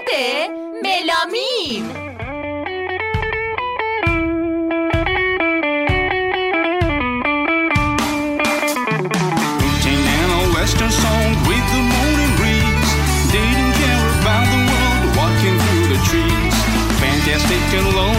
پیشنهاد ملامیم Routine and a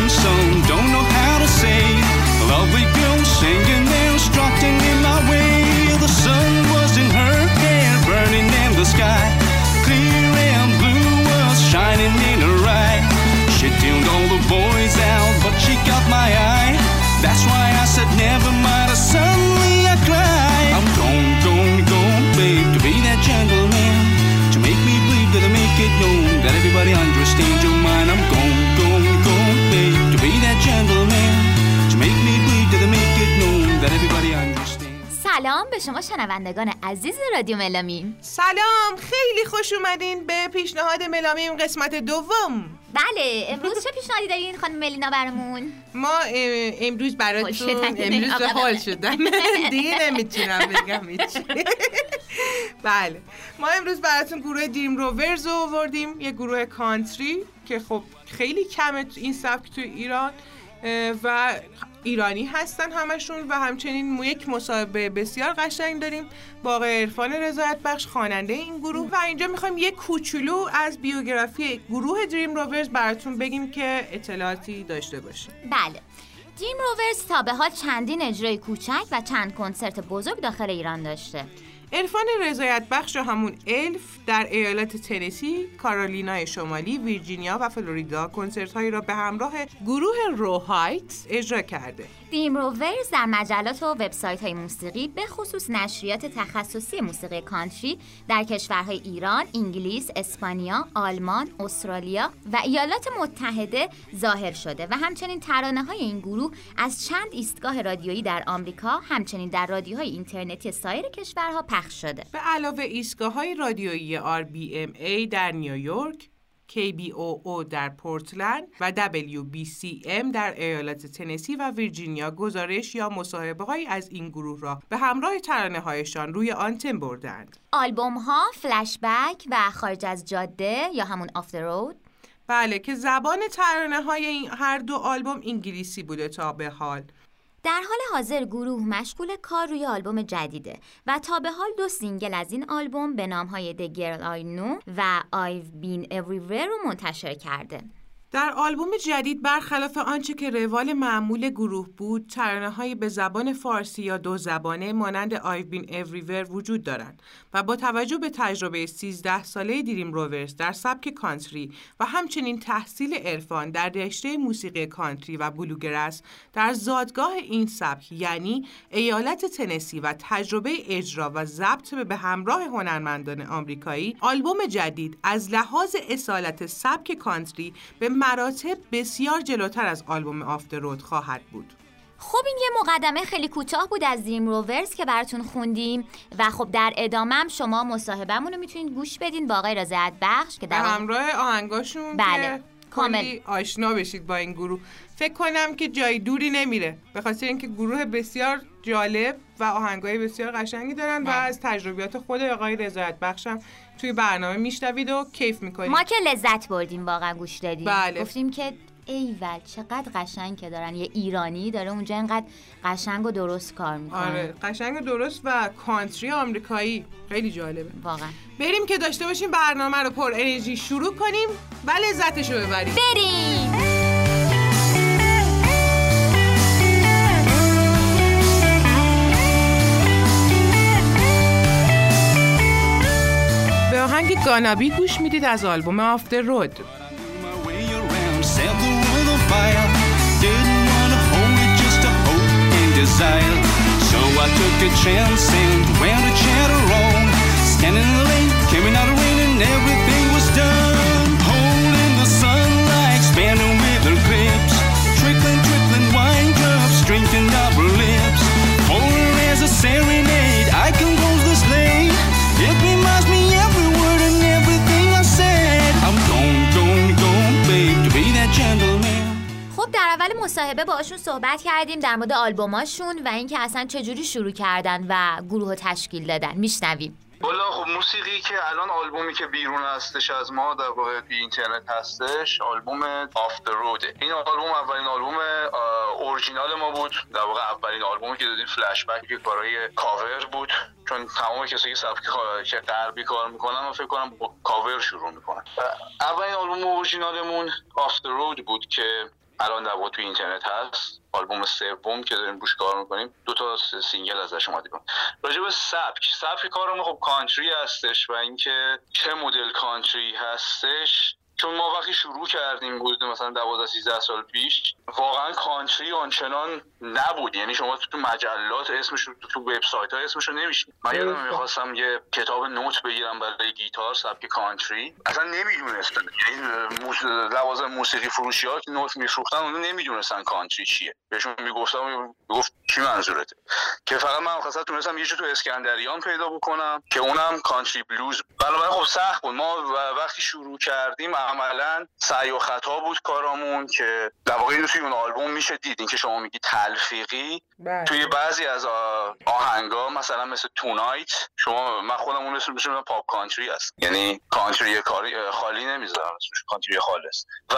به شما شنوندگان عزیز رادیو ملامیم سلام خیلی خوش اومدین به پیشنهاد ملامیم قسمت دوم بله امروز چه پیشنهادی دارین خانم ملینا برامون ما امروز براتون. امروز حال بله. شدن دیگه نمی‌تونم بگم. بله ما امروز براتون گروه دریم روورز رو آوردیم یه گروه کانتری که خب خیلی کمه تو این سبک تو ایران و ایرانی هستن همشون و همچنین مو- یک مصاحبه بسیار قشنگ داریم با آقای عرفان رضایت بخش خواننده این گروه. و اینجا می‌خوایم یک کوچولو از بیوگرافی گروه دریم روورز براتون بگیم که اطلاعاتی داشته باشیم. بله. دیم روورز تا به حال چندین اجرای کوچک و چند کنسرت بزرگ داخل ایران داشته. عرفان رضایت بخش یا همون الف در ایالت تنسی، کارولینای شمالی، ویرجینیا و فلوریدا کنسرت هایی را به همراه گروه روهایت اجرا کرده. دیم روورز در مجلات و وبسایت های موسیقی به خصوص نشریات تخصصی موسیقی کانتری در کشورهای ایران، انگلیس، اسپانیا، آلمان، استرالیا و ایالات متحده ظاهر شده و همچنین ترانه های این گروه از چند ایستگاه رادیویی در آمریکا همچنین در رادیوهای اینترنتی سایر کشورها پخش شده. به علاوه ایستگاه های رادیویی RBMA در نیویورک، KBOO در پورتلند و WBCM در ایالت تنسی و ویرجینیا گزارش یا مصاحبه های از این گروه را به همراه ترانه هایشان روی آنتن بردند. آلبوم ها فلشبک و خارج از جاده یا همون Off Road بله که زبان ترانه های این هر دو آلبوم انگلیسی بوده تا به حال. در حال حاضر گروه مشغول کار روی آلبوم جدیده و تا به حال دو single از این آلبوم به نامهای The Girl I Know و I've Been Everywhere رو منتشر کرده. در آلبوم جدید برخلاف آنچه که روال معمول گروه بود ترانه به زبان فارسی یا دو زبانه مانند I've Been Everywhere وجود دارند و با توجه به تجربه 13 ساله دیریم روورز در سبک کانتری و همچنین تحصیل عرفان در رشته موسیقی کانتری و بلوگرس در زادگاه این سبک یعنی ایالت تنسی و تجربه اجرا و ضبط به همراه هنرمندان آمریکایی آلبوم جدید از لحاظ اصالت سبک کانتری به مراتب بسیار جلوتر از آلبوم آفتر رود خواهد بود خب این یه مقدمه خیلی کوتاه بود از دریم روورز که براتون خوندیم و خب در ادامه هم شما مصاحبهمون رو می‌تونید گوش بدین با آقای رضایت بخش که در همراه آهنگاشون بله، کامل. آشنا بشید با این گروه فکر کنم که جای دوری نمیره به خاطر اینکه گروه بسیار جالب و آهنگای بسیار قشنگی دارن و بله. از تجربیات خود آقای رضایت بخشم توی برنامه میشنوید و کیف می‌کنید. ما که لذت بردیم واقعا گوش دادیم. بله. گفتیم که ایول چقدر قشنگ که دارن. یه ایرانی داره اونجا اینقدر قشنگ و درست کار می‌کنه. آره قشنگ و درست و کانتری آمریکایی. خیلی جالبه. واقعا. بریم که داشته باشیم برنامه رو پر انرژی شروع کنیم و لذتش رو ببریم. بریم! آهنگ گانابی گوش می‌دید از آلبوم آفتر رود chance and went a chatter on. Standing in the lane, coming out of rain, and everything اول مصاحبه باشون صحبت کردیم در مورد آلبوماشون و اینکه اصلا چجوری شروع کردن و گروه رو تشکیل دادن. میشنویم. والا خب موسیقی که الان آلبومی که بیرون هستش از ما در واقع اینترنت هستش آلبوم Off the Road ه این آلبوم اولین آلبوم اورجینال ما بود. در واقع اولین آلبومی که دادیم فلش بک که کارهای کاور بود. چون تمام کسایی که سبک که غربی کار می‌کنن و فکر کنم کاور شروع می‌کنن. اولین آلبوم اورجینالمون Off the Road بود که الان در واقع توی اینترنت هست. آلبوم سوم که داریم روش کار می‌کنیم. دو تا single ازش اومده کنیم راجع به سبک. سبک کارمون خب country هستش و اینکه چه مدل country هستش چون ما وقتی شروع کردیم بود مثلا 12 13 سال پیش واقعا country آنچنان نبود. یعنی شما تو مجلات اسمش تو وبسایت ها اسمش رو نمی‌شنیدین من یادم می‌خواستم یه کتاب نت بگیرم برای گیتار سبک country اصلا نمی‌دونستم یعنی لوازم موسیقی فروشی ها که نوت میفروختن اون نمی‌دونستن کانتری چیه. بهشون می‌گفتم می‌گفت چی منظورته؟ که فقط من خاصا تونستم یه تو اسکندریان پیدا بکنم که اونم کانتری بلوز. بنابراین خب سخت بود. ما وقتی شروع کردیم عملا سعی و خطا بود کارامون که در واقع توی اون آلبوم میشه دید که شما میگی تلفیقی. بله. توی بعضی از آهنگا مثلا مثل تونایت شما من خودم اون اسمش پاپ کانتری هست. یعنی کانتری کاری خالی نمی‌ذارم اسمش. کانتری خالص و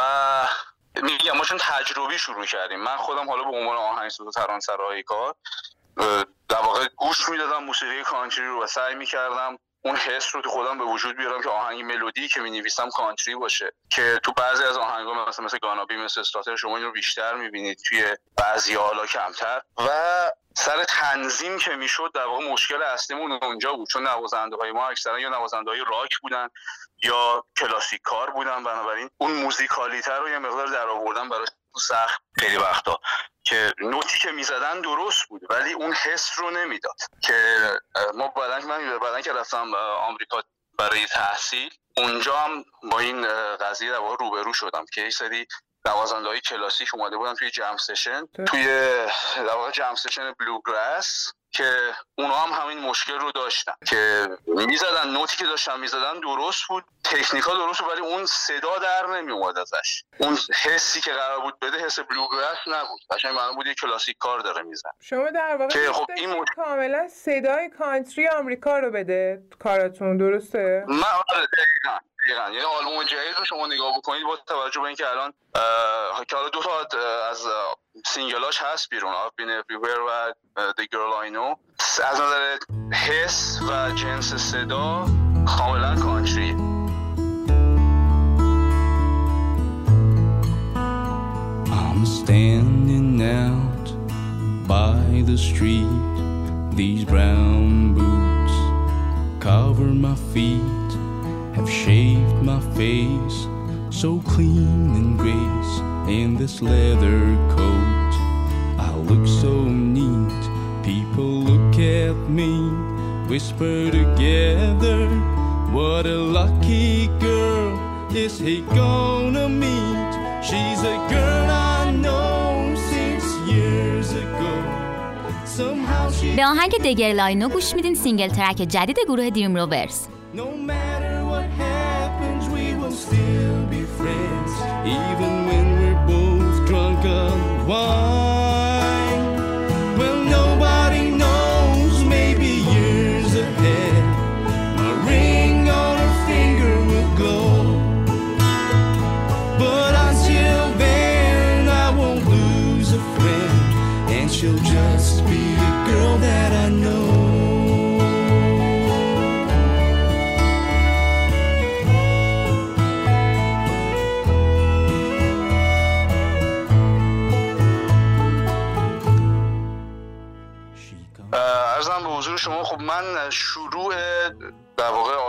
میگم ما چون تجربی شروع کردیم. من خودم حالا به عنوان آهنگساز و ترانه‌سرای کار در واقع گوش می‌دادم موسیقی کانتری رو و سعی می‌کردم اون حس رو تو خودم به وجود بیارم که آهنگ ملودی که می نویسم کانتری باشه. که تو بعضی از آهنگا مثلا مثل گانابی مثل استراتر شما این رو بیشتر می‌بینید توی بعضی حالا کمتر. و سر تنظیم که می‌شد در واقع مشکل اصلیمون اونجا بود. چون نوازنده های ما اکثرا یا نوازنده های راک بودن یا کلاسیک کار بودن. بنابراین اون موزیکالیتر رو یه مقدار در آوردن برای سخت خیلی وقتا. که نوتی که می‌زدن درست بود ولی اون حس رو نمی‌داد که ما بعدن من بعدن که رفتم آمریکا برای تحصیل اونجا هم با این قضیه در واقع روبرو شدم که یه سری نوازنده های کلاسیک اومده بودن توی جم سشن توی در واقع جم سشن بلوگراس که اونا هم همین مشکل رو داشتن. که می‌زدن نوتی که داشتن می‌زدن درست بود. تکنیکا درست بود ولی اون صدا در نمی اومد ازش. اون حسی که قرار بود بده حس bluegrass نبود. قشنگ معلوم بود یه کلاسیک‌کار داره میزن شما در واقع که خب این مش... کاملا صدای country آمریکا رو بده کاراتون درسته؟ من آره دقیقا. یعنی آلبوم جدید رو شما نگاه بکنید با توجه به اینکه الان که حالا دو تا از single اش هست بیرون I've been everywhere و The Girl I Know. از نظر حس و جنس صدا کاملا country. I'm standing out by the street. These brown face so clean and grace in this leather coat. I look so neat, people look at me, whisper together, What a lucky girl is he gonna meet? She's a girl I know since years ago. به آهنگ دگر لاینو گوش میدین سینگل ترک جدید گروه دریم روورز still be friends, even when we're both drunk on wine.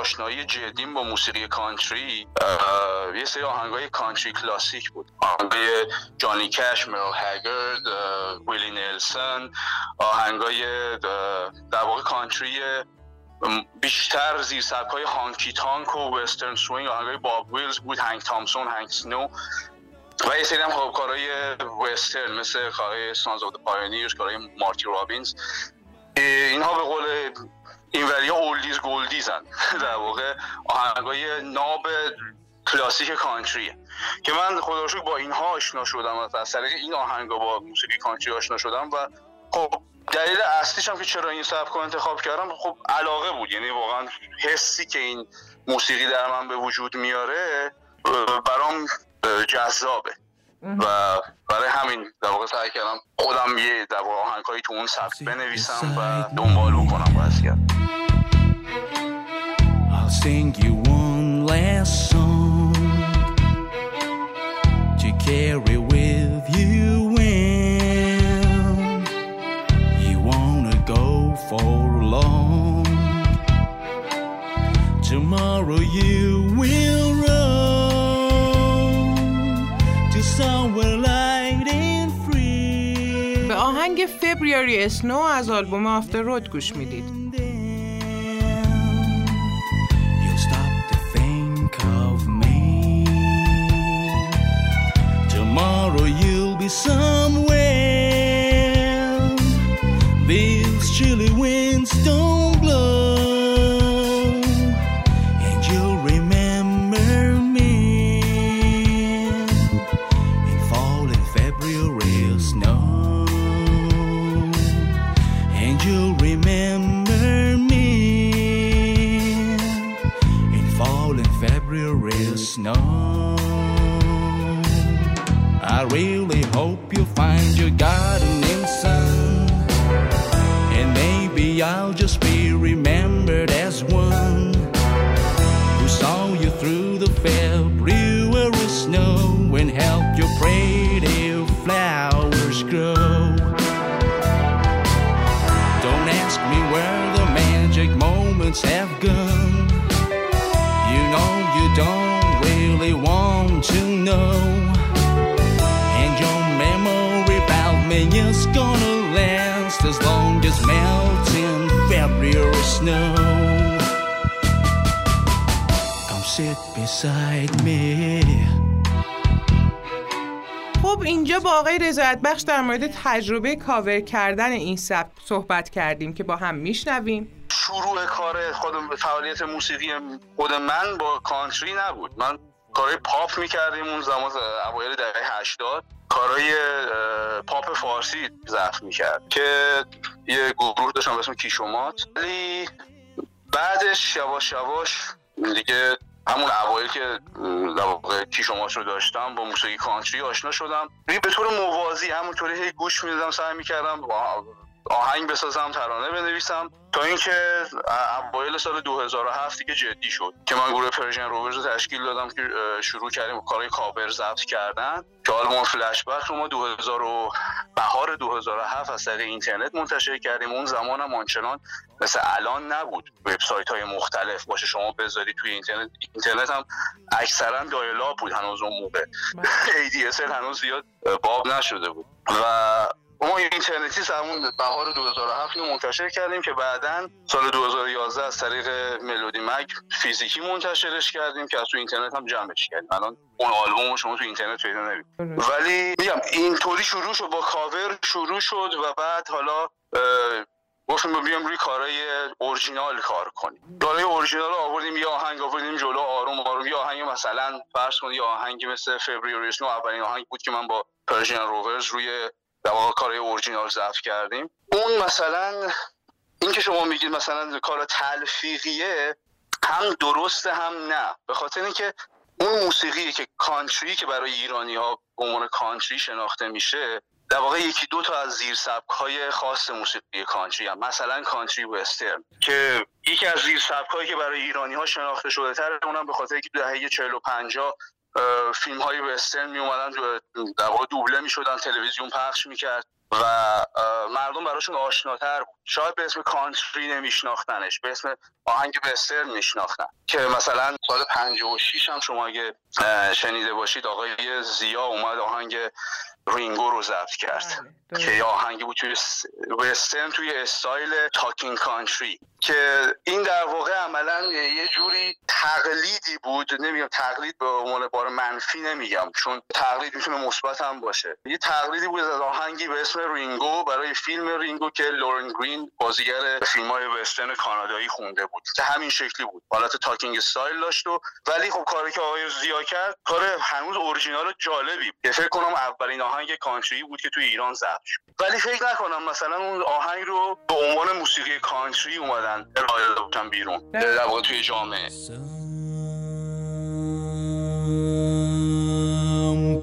آشنایی جدیم با موسیقی country یه سری آهنگای country کلاسیک بود. آهنگای Johnny Cash Merle Haggard Willie Nelson آهنگای در واقع country بیشتر زیر سبک های honky tonk و western swing آهنگای Bob Wills بود Hank Thompson Hank Snow و یه سری هم کارهای وسترن مثل کارهای Sons of Pioneers کارهای Marty Robbins. اینها به قول اینوری ها oldies goldies ان. در واقع آهنگای ناب کلاسیک country ه. که من خودم با اینها آشنا شدم از طریق این آهنگا با موسیقی country آشنا شدم و خب دلیل اصلیش هم که چرا این سبک رو انتخاب کردم خب علاقه بود. یعنی واقعا حسی که این موسیقی در من به وجود میاره برام جذابه. و برای همین در واقع سعی کردم خودم یه در واقع آهنگایی تو اون سبک بنویسم و دنبال بکنم قضیه آهنگ فبریاری اسنو از آلبوم آفتر رود گوش میدید You'll stop to think of me. Tomorrow you'll be somewhere. These chilly winds don't Find your gardening sun, and maybe I'll just be remembered as one who saw you through the February snow and helped your pretty flowers grow. Don't ask me where the magic moments have gone. You know you don't really want to know. As melting February snow. Come sit beside me. خب اینجا با آقای رضایت بخش در مورد تجربه کاور کردن این سبک صحبت کردیم که با هم میشنویم شروع کار خود فعالیت موسیقی خود من با کانتری نبود من کارهای پاپ می‌کردیم اون زمان اوایل دهه 80 کارهای پاپ فارسی ضبط می‌کرد که یه گروه داشتم به اسم کیشومات. ولی بعدش یواش یواش دیگه همون اوایل که در واقع کیشومات رو داشتم با موسیقی country آشنا شدم. به طور موازی همونطوری هی گوش می‌دادم سعی می‌کردم آهنگ بسازم ترانه بنویسم. تا اینکه اوایل سال 2007 دیگه جدی شد که من گروه Persian Rovers رو تشکیل دادم که شروع کردیم کارهای کاور ضبط کردن. که آلبوم فلش بک رو ما 2000 و بهار 2007 از طریق اینترنت منتشر کردیم. اون زمان هم آنچنان مثل الان نبود. وبسایت های مختلف باشه شما بذاری توی اینترنت. اینترنت هم اکثرا دایلا بود هنوز اون موقع. ADSL هنوز زیاد باب نشده بود. و ما اینترنتی همون بهار 2007 رو منتشر کردیم که بعدا سال 2011 از طریق ملودی مک فیزیکی منتشرش کردیم که از تو اینترنت هم جمعش کردیم الان اون آلبوم شما تو اینترنت پیدا نمی‌کنید ولی میگم اینطوری شروع شد با کاور شروع شد و بعد حالا گفتیم بیام روی کارهای اورجینال کار کنیم. کارهای اورجینال آوردیم یه آهنگ آوردیم جلو آروم آروم. یه آهنگ مثلا فرض کنید یه آهنگی مثل فبریوریسنو اولین آهنگ بود که من با پرژین روورز روی در واقع کارهای اورجینال ضبط کردیم. اون مثلا این که شما میگید مثلا کار تلفیقیه هم درسته هم نه. به خاطر اینکه اون موسیقی که کانتری که برای ایرانی ها به عنوان کانتری شناخته میشه در واقع یکی دو تا از زیر سبک های خاص موسیقی کانتری هم مثلا کانتری وسترن که یکی از زیر سبک هایی که برای ایرانی ها شناخته شده تر اونم به خاطر اینکه دهه 40 و 50 فیلم های وسترن می اومدن در واقع دوبله می شدن تلویزیون پخش می‌کرد و اه، مردم براشون آشناتر بود. شاید به اسم country نمیشناختنش به اسم آهنگ وسترن میشناختن. که مثلا سال 56 هم شما اگه شنیده باشید آقای ضیا اومد آهنگ Ringo رو ضبط کرد. بله، که یه آهنگی بود توی وسترن توی style talking country که این در واقع عملا یه جوری تقلیدی بود. نمیگم تقلید به عنوان بار منفی نمیگم چون تقلید می‌تونه مثبت هم باشه. یه تقلیدی بود از آهنگی به اسم Ringo. برای فیلم Ringo که Lorne Greene بازیگر فیلم های وسترن کانادایی خونده بود. که همین شکلی بود. حالت talking style داشت و ولی خب کاری که آقای زیا کرد کار هنوز اورجینال جالبی فکر کنم اولین آهنگ کانتری بود که توی ایران ضبط ولی فکر نکنم مثلا اون آهنگ رو به عنوان موسیقی کانتری اومدن. یه راهی دفعه بیرون. در واقع توی جامعه.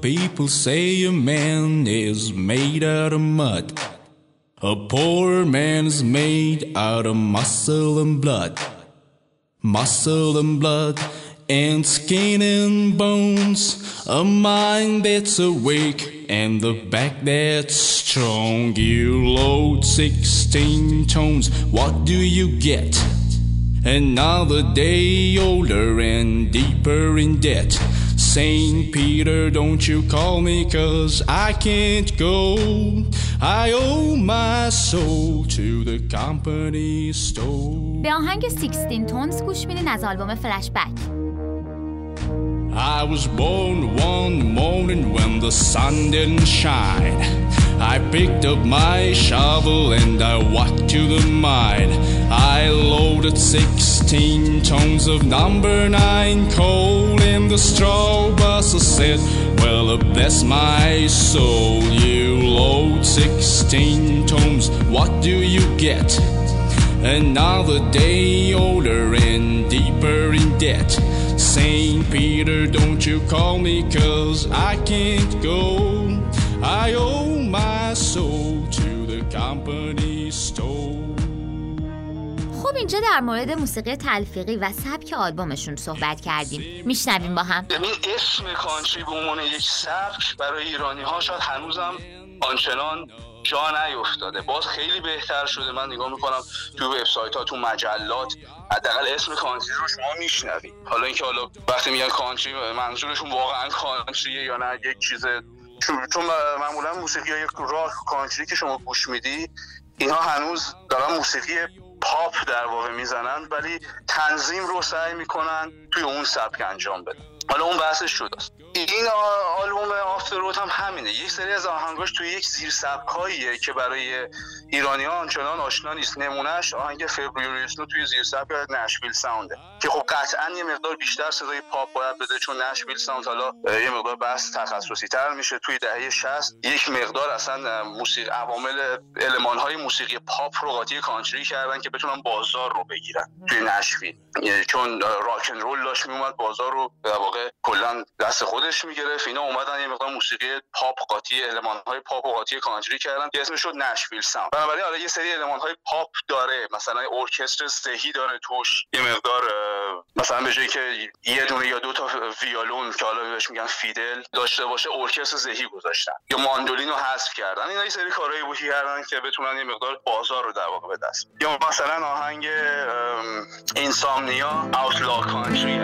People say a man is made out of mud. A poor man's made out of muscle and blood. Muscle and blood. and skin and bones. A mind that's awake and the back that's strong. You load 16 tones. What do you get? Another day older and deeper in debt. Saint Peter, don't you call me, cause I can't go. I owe my soul to the company store. به آهنگ 16 تونز گوش میدین از آلبوم فلش بک I was born one morning when the sun didn't shine. I picked up my shovel and I walked to the mine. I loaded 16 tons of number 9 coal in the straw bus. I said, Well, bless my soul. You load 16 tons, what do you get? Another day older and deeper in debt. Saint Peter, don't you call me, cause I can't go. I owe my soul to the company store. خب اینجا در مورد موسیقی تلفیقی و سبک آلبومشون صحبت کردیم میشنویم با هم ببین اسم کانتری به عنوان یک سبک برای ایرانی ها شاید هنوزم آنچنان جا نیفتاده. باز خیلی بهتر شده. من نگاه می‌کنم تو وبسایت ها تو مجلات حداقل اسم کانتری رو شما میشنوید. حالا اینکه حالا وقتی میگن کانتری منظورشون واقعا کانتریه یا نه یک چیز چون معمولا موسیقی های راک کانتری که شما گوش میدی اینها هنوز دارن موسیقی پاپ در واقع می‌زنن ولی تنظیم رو سعی می‌کنن توی اون سبک انجام بدن. حالا اون بحثش شده است این آلبوم Off the Road هم همینه. یک سری از آهنگاش توی یک زیر سبکاییه که برای ایرانی ها آنچنان آشنا نیست. نمونهش آهنگ February Snow توی زیر سبک Nashville sound ه. که خب قطعا یه مقدار بیشتر صدای پاپ باید بده چون Nashville sound حالا یه مقدار بحث تخصصی تر میشه. توی دهه 60 یک مقدار اصلا موسیقی عوامل element های موسیقی پاپ رو قاطی country کردن که بتونن بازار رو بگیرن توی Nashville چون rock and roll داشت میومد بازار رو در واقع کلا دست خودش می‌گرفت. اینا اومدن یه مقدار موسیقی پاپ قاطی element های پاپ و قاطی country کردن. که اسمش شد Nashville sound. بنابراین حالا یه سری element های پاپ داره. مثلا ارکستر زهی داره توش. یه مقدار مثلا به جایی که یه دونه یا دو تا ویولون که حالا بهش میگن fiddle داشته باشه ارکستر زهی گذاشتن. یا ماندولین رو حذف کردن. اینا یه سری کارهایی بود کردن که بتونن یه مقدار بازار رو در واقع به دست. یا مثلا آهنگ ام، اینسامنیا اوتلا کانتری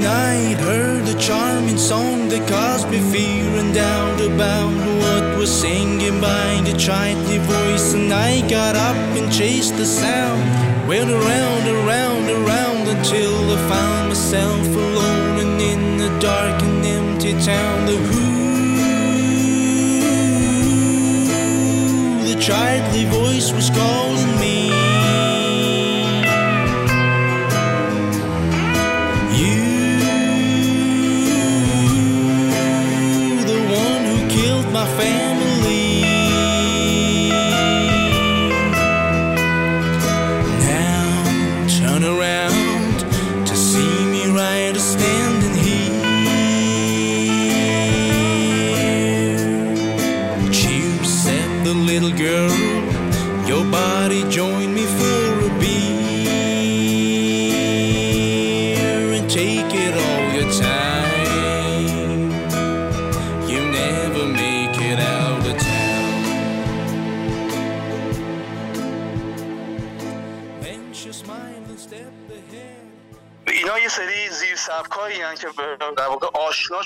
night, heard a charming song that caused me fear and doubt about what was singing by the childly voice. And I got up and chased the sound, went around, around, around until I found myself alone and in a dark and empty town. The who, the childly voice was calling me.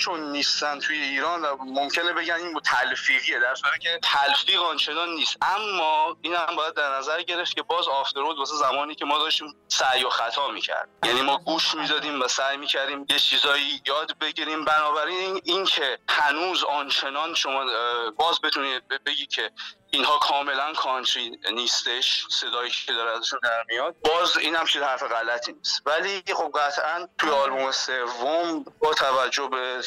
آشنا چون نیستن توی ایران ممکنه بگن این تلفیقیه. در صورتی که تلفیق آنچنان نیست. اما این هم باید در نظر گرفت که باز آفترود واسه زمانی که ما داشتیم سعی و خطا می‌کرد یعنی ما گوش می‌دادیم و سعی می‌کردیم یه چیزایی یاد بگیریم. بنابراین این که هنوز آنچنان شما باز بتونید بگی که اینها کاملا کانتری نیستش صدایی که داره ازشون در میاد باز این هم حرف غلطی نیست. ولی خب قطعا توی آلبوم سوم با توجه به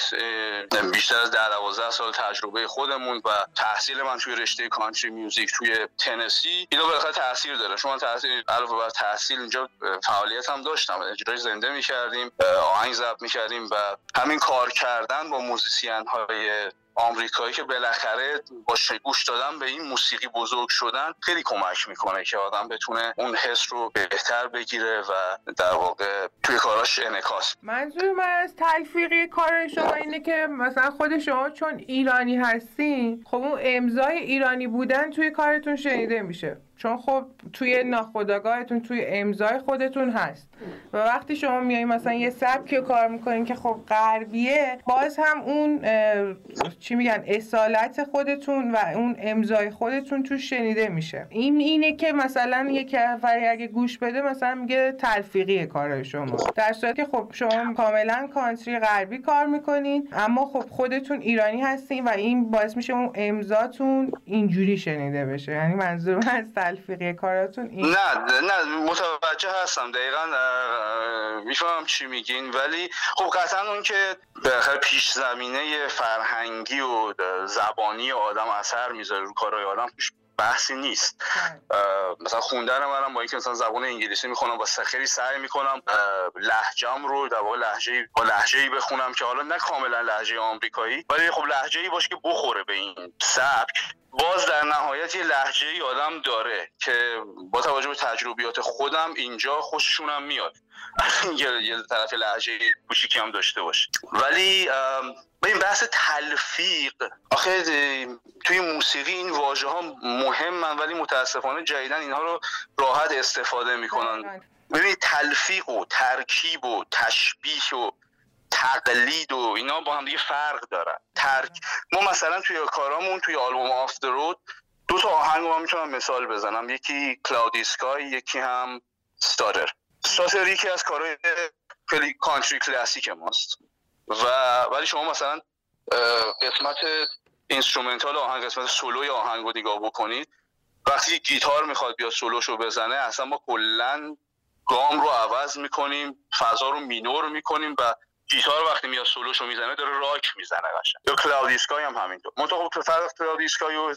بیشتر از ده دوازده سال تجربه خودمون و تحصیل من توی رشته کانتری میوزیک توی تنسی اینا بالاخره تاثیر داره. شما تاثیر علاوه بر تحصیل اینجا فعالیت هم داشتم. اجرای زنده می‌کردیم آهنگ ضبط می‌کردیم و همین کار کردن با موزیسین های آمریکایی که بالاخره با گوش دادن به این موسیقی بزرگ شدن خیلی کمک می‌کنه که آدم بتونه اون حس رو بهتر بگیره و در واقع توی کاراش انعکاس. منظور من از تلفیقی کار شما اینه که مثلا خود شما چون ایرانی هستین خب اون امضای ایرانی بودن توی کارتون شنیده میشه. چون خب توی ناخودآگاهتون توی امضای خودتون هست. و وقتی شما میایین مثلا یه سبکی کار می‌کنین که خب غربیه باز هم اون چی میگن اصالت خودتون و اون امضای خودتون تو شنیده میشه. این اینه که مثلا یک نفری اگه گوش بده مثلا میگه تلفیقی کار شما. در صورتی که خب شما کاملا کانتری غربی کار می‌کنین اما خب خودتون ایرانی هستین و این باعث میشه اون امضاتون اینجوری شنیده بشه. یعنی منظور من تلفیقی کاراتون این نه نه متوجه هستم. دقیقا می‌فهمم چی میگین. ولی خب قطعا اون که بالاخره پیش زمینه فرهنگی و زبانی آدم اثر می‌ذاره رو کارهای آدم بحثی نیست. مثلا خوندن منم با اینکه مثلا زبان انگلیسی می‌خونم و خیلی سعی می‌کنم لهجم رو در واقع لهجه با لهجه ای بخونم که حالا نه کاملا لهجه آمریکایی ولی خب لهجه ای باشه که بخوره به این سبک. باز در نهایت یه لحجه ای آدم داره که با توجه به تجربیات خودم اینجا خوششونم میاد. یه طرف لحجه کوچیکی هم داشته باشه ولی به این بحث تلفیق. آخه توی موسیقی این واژه ها مهمن ولی متاسفانه جدیدن اینها رو راحت استفاده می‌کنن. ببینید تلفیق و ترکیب و تشبیه و تقلید و اینا با هم دیگه فرق دارن. ترک ما مثلا توی کارامون توی آلبوم Off the Road دو تا آهنگ رو می‌تونم مثال بزنم. یکی Cloudy Sky یکی هم ستارر ستارر یکی از کارهای خیلی country کلاسیک ماست. و ولی شما مثلا قسمت instrumental آهنگ قسمت سولوی آهنگ رو نگاه بکنید وقتی گیتار می‌خواد بیاد سولوشو بزنه اصلا ما کلا گام رو عوض می‌کنیم فضا رو مینور می‌کنیم و گیتار وقتی میاد سولوشو می‌زنه داره راک می‌زنه قشنگ. یا Cloudy Sky هم همینطور. منتها خب فرق Cloudy Sky و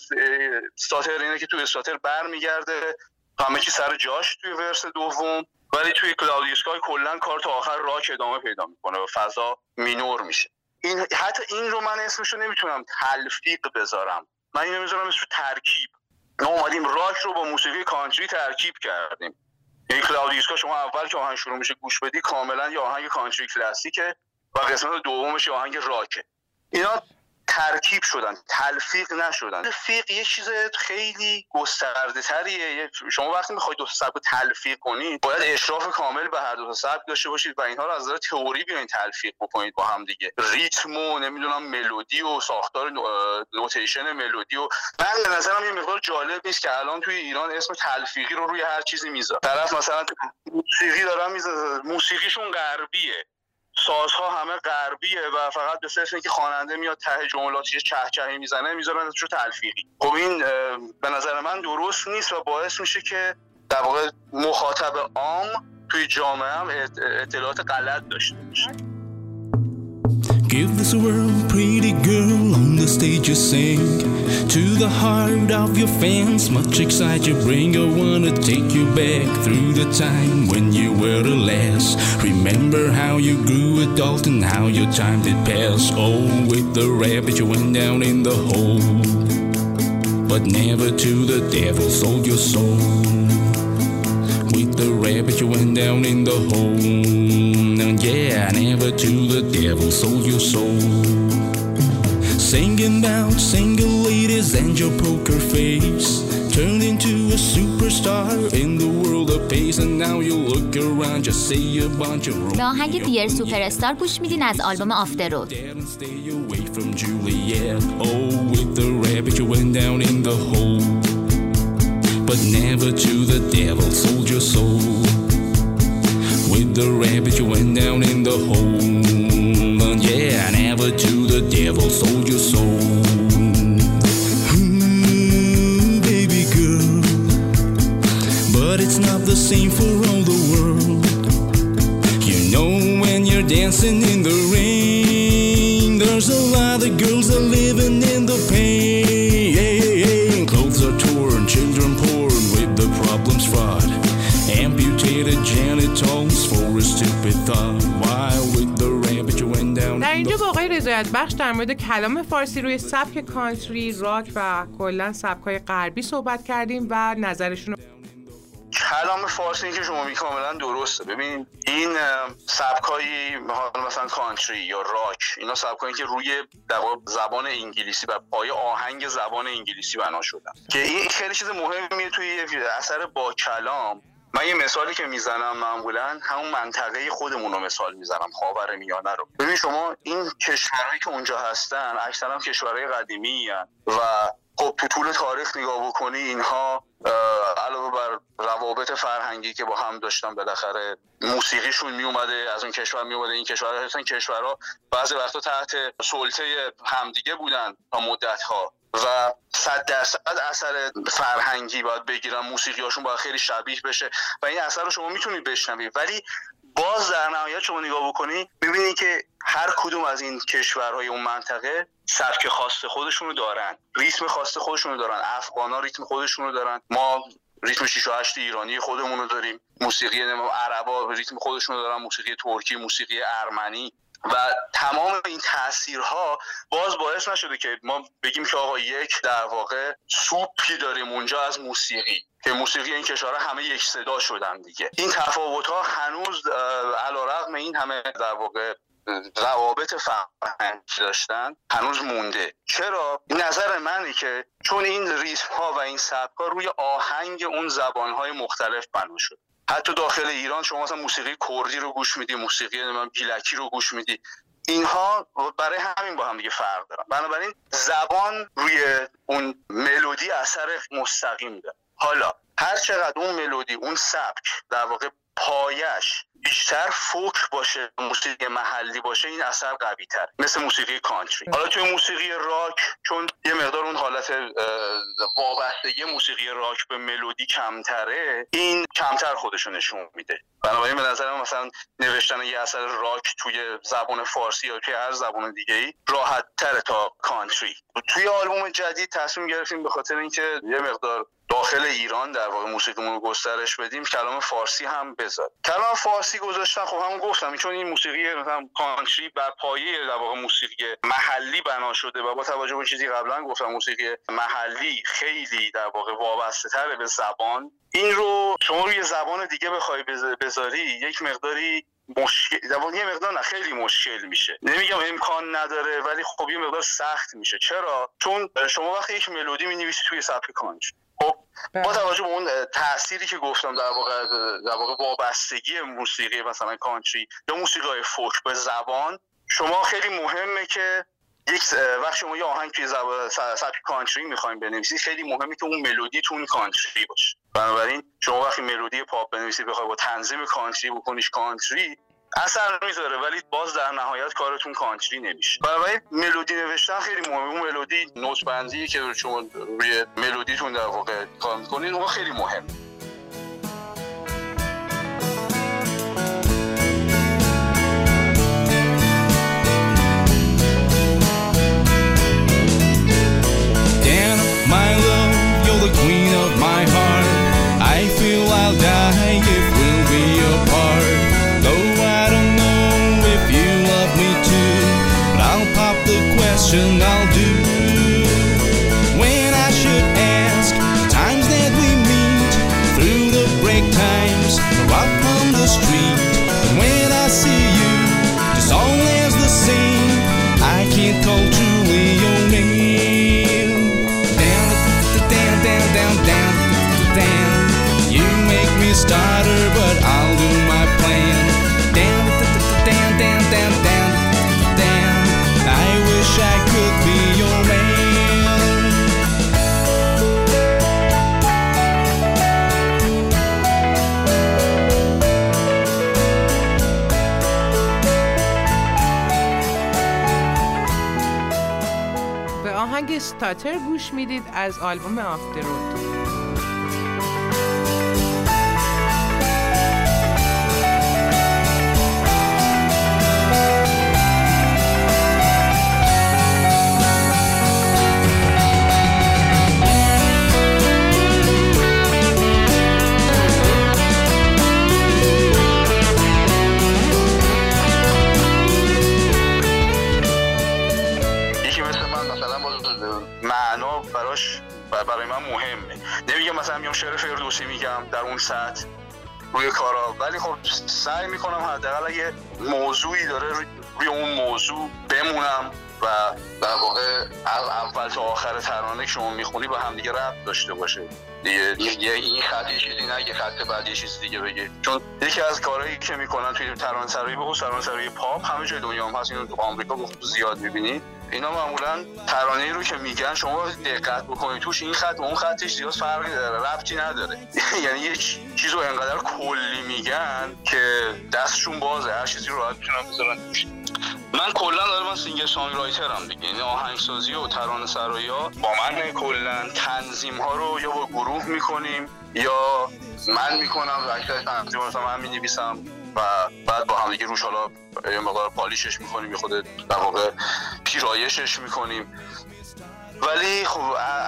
استاتر اینه که تو استاتر برمیگرده. همه چی سر جاش توی verse دوم. ولی توی Cloudy Sky کلا کار تا آخر راک ادامه پیدا می‌کنه و فضا مینور میشه. این حتی این رو من اسمشو نمی‌تونم تلفیق بذارم. من اینو می‌ذارم اسمش ترکیب. ما اومدیم راک رو با موسیقی کانتری ترکیب کردیم. یعنی کلاودیسکا شما اول که آهنگ شروع میشه گوش بدی کاملا یه آهنگ کانتری کلاسیکه و قسمت دومش آهنگ راکه. اینا ترکیب شدن تلفیق نشدن. تلفیق یه چیز خیلی گسترده تریه شما وقتی می‌خواید دو سبک تلفیق کنید باید اشراف کامل به هر دو سبک داشته باشید و اینها رو از نظر تئوری بیاین تلفیق بکنید با هم دیگه. ریتم و نمی‌دونم ملودی و ساختار نوتیشن ملودی و من به نظرم یه مقدار جالب نیست که الان توی ایران اسم تلفیقی رو روی هر چیزی می‌ذاره طرف مثلا موسیقی دارن می‌ذاره موسیقیشون غربیه. سازها همه غربیه و فقط به صرف اینکه خواننده میاد ته جملات یه چهچهی می‌زنه می‌ذارن ازشو تلفیقی. خب این به نظر من درست نیست و باعث میشه که در واقع مخاطب عام توی جامعه هم اطلاعات غلط داشته باشه. Give this world, pretty girl, on the stage you sing. The heart of your fans. Much excite you bring. I wanna take you back through the time when you were the last. Remember how you grew adult and how your time did pass. Oh, with the rabbit you went down in the hole, but never to the devil sold your soul. With the rabbit you went down in the hole. and Yeah, never to the devil sold your soul. Singing about single ladies and your poker face. Turned into a superstar in the world of pace and now you look around just say a bunch of به آهنگ دیر سوپر استار گوش میدین از آلبوم آفتر رود Dad and stay away from Juliet. Oh, with the rabbit you went down in the hole. But never to the devil sold your soul. With the rabbit you went down in the hole. بخش در مورد کلام فارسی روی سبک کانتری، راک و کلا سبک‌های غربی صحبت کردیم و نظرشون کلام فارسی که شما می کاملا درسته. ببین این سبکایی مثلا کانتری یا راک اینا سبکایی که روی زبان انگلیسی و پای آهنگ زبان انگلیسی بنا شدن. که این خیلی چیز مهمیه توی اثر با کلام. من یه مثالی که می‌زنم معمولا همون منطقه خودمون رو مثال می‌زنم خاور میانه رو. ببین شما این کشورهایی که اونجا هستن اکثرا کشورهای قدیمی هن و خب تو طول تاریخ نگاه بکنی اینها علاوه بر روابط فرهنگی که با هم داشتن بالاخره موسیقیشون می اومده از اون کشور می اومده این کشورها هستن کشورها بعضی وقتا تحت سلطه همدیگه بودن تا مدت ها و صد درصد اثر فرهنگی باید بگیرن. موسیقی هاشون باید خیلی شبیه بشه و این اثر رو شما می‌تونید بشنوید. ولی باز در نهایت شما نگاه بکنی می‌بینید که هر کدوم از این کشورهای اون منطقه سبک خاص خودشونو دارن ریتم خاص خودشونو دارن افغان ها ریتم خودشونو دارن. ما ریتم 6 و 8 ایرانی خودمون رو داریم موسیقی عربا ریتم خودشونو دارن موسیقی ترکی موسیقی ارمنی. و تمام این تاثیرها باز باعث نشده که ما بگیم که آقا یک در واقع سوپی داریم اونجا از موسیقی. که موسیقی این کشورها همه یک صدا شدن دیگه. این تفاوت ها هنوز علیرغم این همه در واقع روابط فرهنگی داشتن هنوز مونده. چرا؟ نظر منه که چون این ریتم ها و این سبک ها روی آهنگ اون زبان های مختلف بنا شد. حتی داخل ایران شما مثلا موسیقی کردی رو گوش میدی موسیقی نمی‌دونم گیلکی رو گوش میدی. اینها برای همین با هم دیگه فرق دارن. بنابراین زبان روی اون ملودی اثر مستقیم داره. حالا هر چقدر اون ملودی اون سبک در واقع پایش بیشتر فوک باشه موسیقی محلی باشه این اثر قوی تر مثل موسیقی کانتری. حالا توی موسیقی راک چون یه مقدار اون حالت وابستگی موسیقی راک به ملودی کمتره این کمتر خودشو نشون میده. بنابراین به نظر من مثلا نوشتن یه اثر راک توی زبان فارسی یا توی هر زبان دیگه ای راحت تره تا کانتری. توی آلبوم جدید تصمیم گرفتیم به خاطر اینکه یه مقدار داخل ایران در واقع موسیقیمون رو گسترش بدیم کلام فارسی هم بذار کلام فارسی گذاشتن خب همون گفتم چون این موسیقی مثلا کانتری بر پایه در واقع موسیقی محلی بنا شده و با توجه به چیزی قبلا گفتم موسیقی محلی خیلی در واقع وابسته تره به زبان. این رو شما روی زبان دیگه بخوای بذ- بذاری یک مقداری مشکل یه مقدار نه خیلی مشکل میشه. نمیگم امکان نداره ولی خب یه مقدار سخت میشه. چرا؟ چون شما وقتی یک ملودی می‌نویسی توی سبک خب با توجه به اون تأثیری که گفتم در واقع در واقع وابستگی موسیقی مثلا کانتری یا موسیقی فوک به زبان شما خیلی مهمه که یک وقت شما یه آهنگ توی سبک کانتری می‌خوایم بنویسید خیلی مهمه که اون ملودی تون کانتری باشه. بنابراین شما وقتی ملودی پاپ بنویسید بخوای با تنظیم کانتری بکنیش کانتری اثر می‌ذاره ولی باز در نهایت کارتون کانتری نمیشه. بنابراین ملودی نوشتن خیلی مهمه. اون ملودی نوت بندی که شما روی ملودیتون در واقع کار می‌کنید. اون خیلی مهمه. استاتر گوش می‌دید از آلبوم آفترود فردوسی میگم در اون سطح روی کارا. ولی خب سعی می‌کنم حداقل اگه موضوعی داره روی- اون موضوع بمونم و در واقع اول تا آخر ترانه که شما می‌خونی با همدیگه ربط داشته باشه. دیگه. یه این خط یه چیزی نگه خط بعد یه چیز دیگه بگه چون یکی از کارهایی که می‌کنن توی ترانه سرایی به خصوص ترانه سرایی پاپ همه جای دنیا هم هست. اینو تو آمریکا زیاد می‌بینید اینا معمولا ترانه رو که میگن شما دقت بکنید. توش این خط و اون خطش زیاد فرقی داره ربطی نداره. یعنی یه چیز رو انقدر کلی میگن که دستشون بازه. هر چیزی راحت می‌تونن بذارن من کلا دارم من سینگر سانگ رایترم دیگه. یعنی آهنگسازی و ترانه سرایی ها با من کلا تنظیم ها رو یا با گروه می‌کنیم یا من می‌کنم و اکثر تنظیم مثلا من می‌نویسم و بعد با هم دیگه روش حالا یه مقدار پالیشش می‌کنیم یه خود در واقع پیرایشش می‌کنیم. ولی خب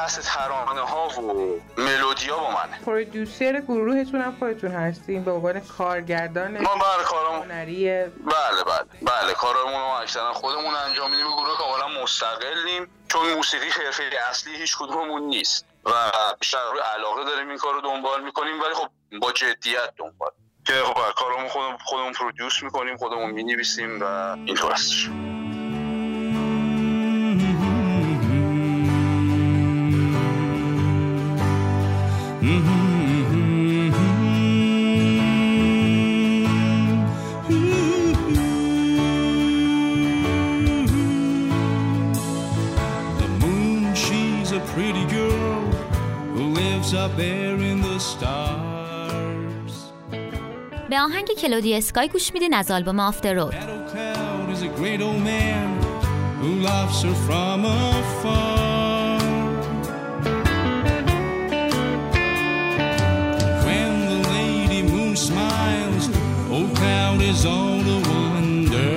اصل ترانه ها و ملودی ها با منه. پرودوسر گروهتون هم خودتون هستین به عنوان کارگردان ما بر کارم بله بله بله کارمون رو اکثرا خودمون انجام میدیم. گروه کاملا مستقلیم چون موسیقی حرفه اصلی هیچ کدوممون نیست. و بیشتر روی علاقه داریم این کار رو دنبال می‌کنیم ولی خب با جدیت دنبال. که خب کارمون خودمون خودمون پرودوس می‌کنیم خودمون می‌نویسیم و اینطور هستش. آهنگ کلودی اسکای گوش میدین از آلبوم آفتر رود That old cloud is a great old man who loves her from afar. When the lady moon smiles, old cloud is all a wonder.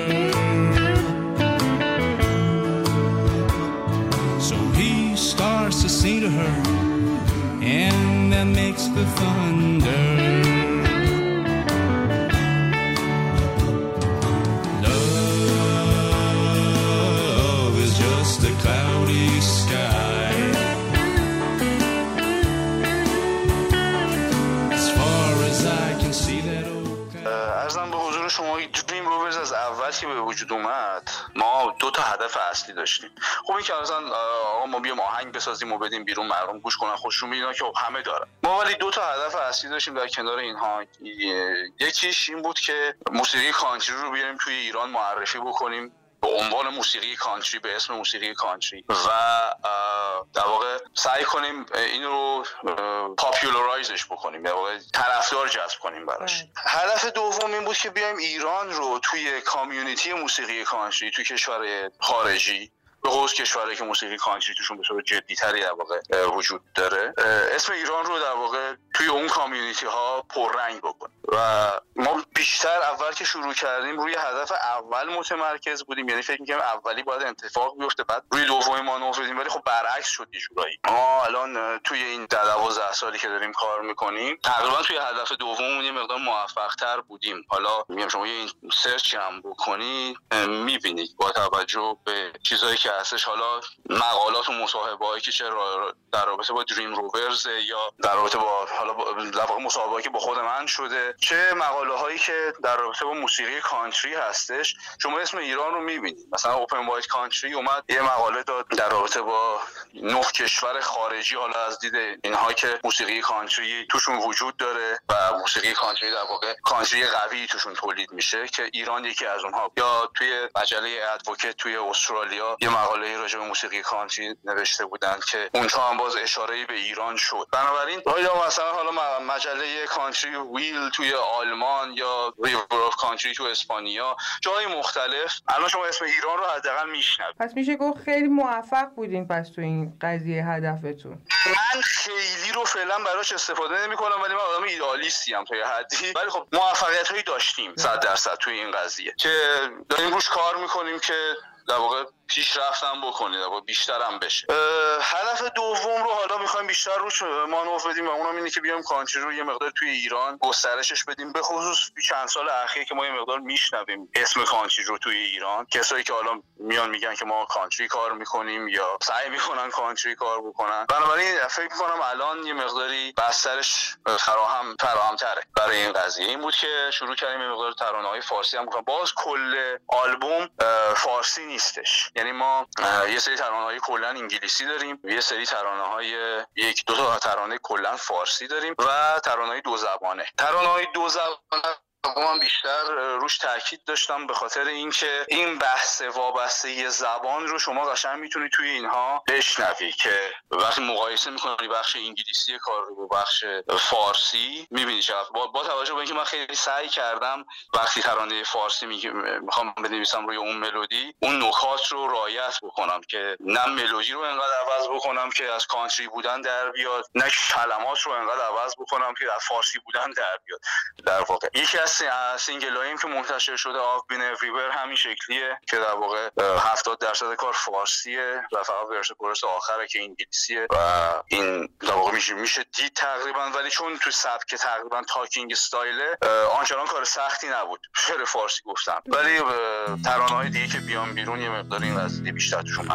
So he starts to sing to her, and that makes the thunder. شما دریم روورز از اول که به وجود اومد ما دو تا هدف اصلی داشتیم. خب این که مثلا آقا ما بیام آهنگ بسازیم و بدیم بیرون مردم گوش کنن خوششون اینا که خب همه دارن. ما ولی دو تا هدف اصلی داشتیم در کنار اینها. یکیش این بود که موسیقی کانتری رو بیاریم توی ایران معرفی بکنیم. به عنوان موسیقی کانتری به اسم موسیقی کانتری. و در واقع سعی کنیم این رو پاپیولارایزش بکنیم. در واقع طرفدار جذب کنیم براش. هدف دوم این بود که بیایم ایران رو توی کامیونیتی موسیقی کانتری توی کشور خارجی به خصوص که موسیقی کانتری توشون به صورت جدیتری در واقع وجود داره اسم ایران رو در واقع توی اون کامیونیتی ها پررنگ بکنیم و ما بیشتر اول که شروع کردیم روی هدف اول متمرکز بودیم. یعنی فکر می‌کنم اولی باید اتفاق بیفته بعد روی دومی ما نو بدیم ولی خب برعکس شد یه جورایی. ما الان توی این ده دوازده سالی که داریم کار می‌کنیم تقریبا توی هدف دوم یه مقدار موفق تر بودیم. حالا میگم شما این search هم بکنید می‌بینید با توجه به چیزایی که هستش حالا مقالات و مصاحبه هایی که چه در رابطه با Dream Rovers یا در رابطه با حالا در واقع مصاحبه که با خود من شده چه مقاله هایی که در رابطه با موسیقی کانتری هستش شما اسم ایران رو می‌بینید. مثلا Open Wide Country اومد یه مقاله داد در رابطه با نه کشور خارجی حالا از دید اینها که موسیقی کانتری توشون وجود داره و موسیقی کانتری در واقع کانتری قوی توشون تولید میشه که ایران یکی از اونها. یا توی مجله Advocate توی استرالیا یه مقاله راجع به موسیقی کانتری نوشته بودن که اونجا هم باز اشاره به ایران شد. بنابراین یا مثلا حالا مجله Countryville توی آلمان یا River of Country تو اسپانیا جای مختلف الان شما اسم ایران رو حداقل میشنوید. پس میشه گفت خیلی موفق بودین پس تو این قضیه هدفتون. من خیلی رو فعلا براش استفاده نمی کنم ولی من آدم ایدالیستی هم تا یه حدی. ولی خب موفقیت هایی داشتیم صد درصد توی این قضیه که داریم روش کار می‌کنیم که در واقع پیشرفتم بکنید و بیشتر هم بشه. هدف دوم رو حالا می‌خوایم بیشتر روش مانور بدیم و اونم اینه که بیام کانتری رو یه مقدار توی ایران گسترشش بدیم. به خصوص چند سال اخیر که ما یه مقدار میشنویم اسم کانتری رو توی ایران. کسایی که حالا میان میگن که ما کانتری کار می‌کنیم یا سعی می‌کنن کانتری کار بکنن. بنابراین فکر می‌کنم الان یه مقداری بسترش فراهم فراهم تره برای این قضیه. این بود که شروع کردیم یه مقدار ترانه های فارسی هم. باز کل آلبوم فارسی نیستش. یعنی ما یه سری ترانه های کلا انگلیسی داریم یه سری ترانه های یک دو تا ترانه کلا فارسی داریم و ترانه های دو زبانه. ترانه های دو زبانه من بیشتر روش تاکید داشتم به خاطر اینکه این بحث وابسته زبان رو شما قشنگ می‌تونید توی اینها بشنوی که وقتی مقایسه می‌کنی بخش انگلیسی کار رو با بخش فارسی می‌بینی چقدر با, با توجه به اینکه من خیلی سعی کردم وقتی ترانه فارسی می‌خوام بنویسم روی اون ملودی اون نکات رو رعایت بکنم که نه ملودی رو انقدر عوض بکنم که از کانتری بودن در بیاد نه کلمات رو انقدر عوض بکنم که از فارسی بودن در بیاد. در واقع یکی از single هاییم که منتشر شده I've Been Everywhere همین شکلیه که در واقع 70 درصد کار فارسیه و فقط verse chorus آخره که انگلیسیه و این در واقع میشه میشه دید تقریبا. ولی چون تو سبک تقریبا talking style ه آنچنان کار سختی نبود. شعر فارسی گفتم. ولی ترانه های دیگه که بیان بیرون یه مقدار این قضیه بیشتر توشون و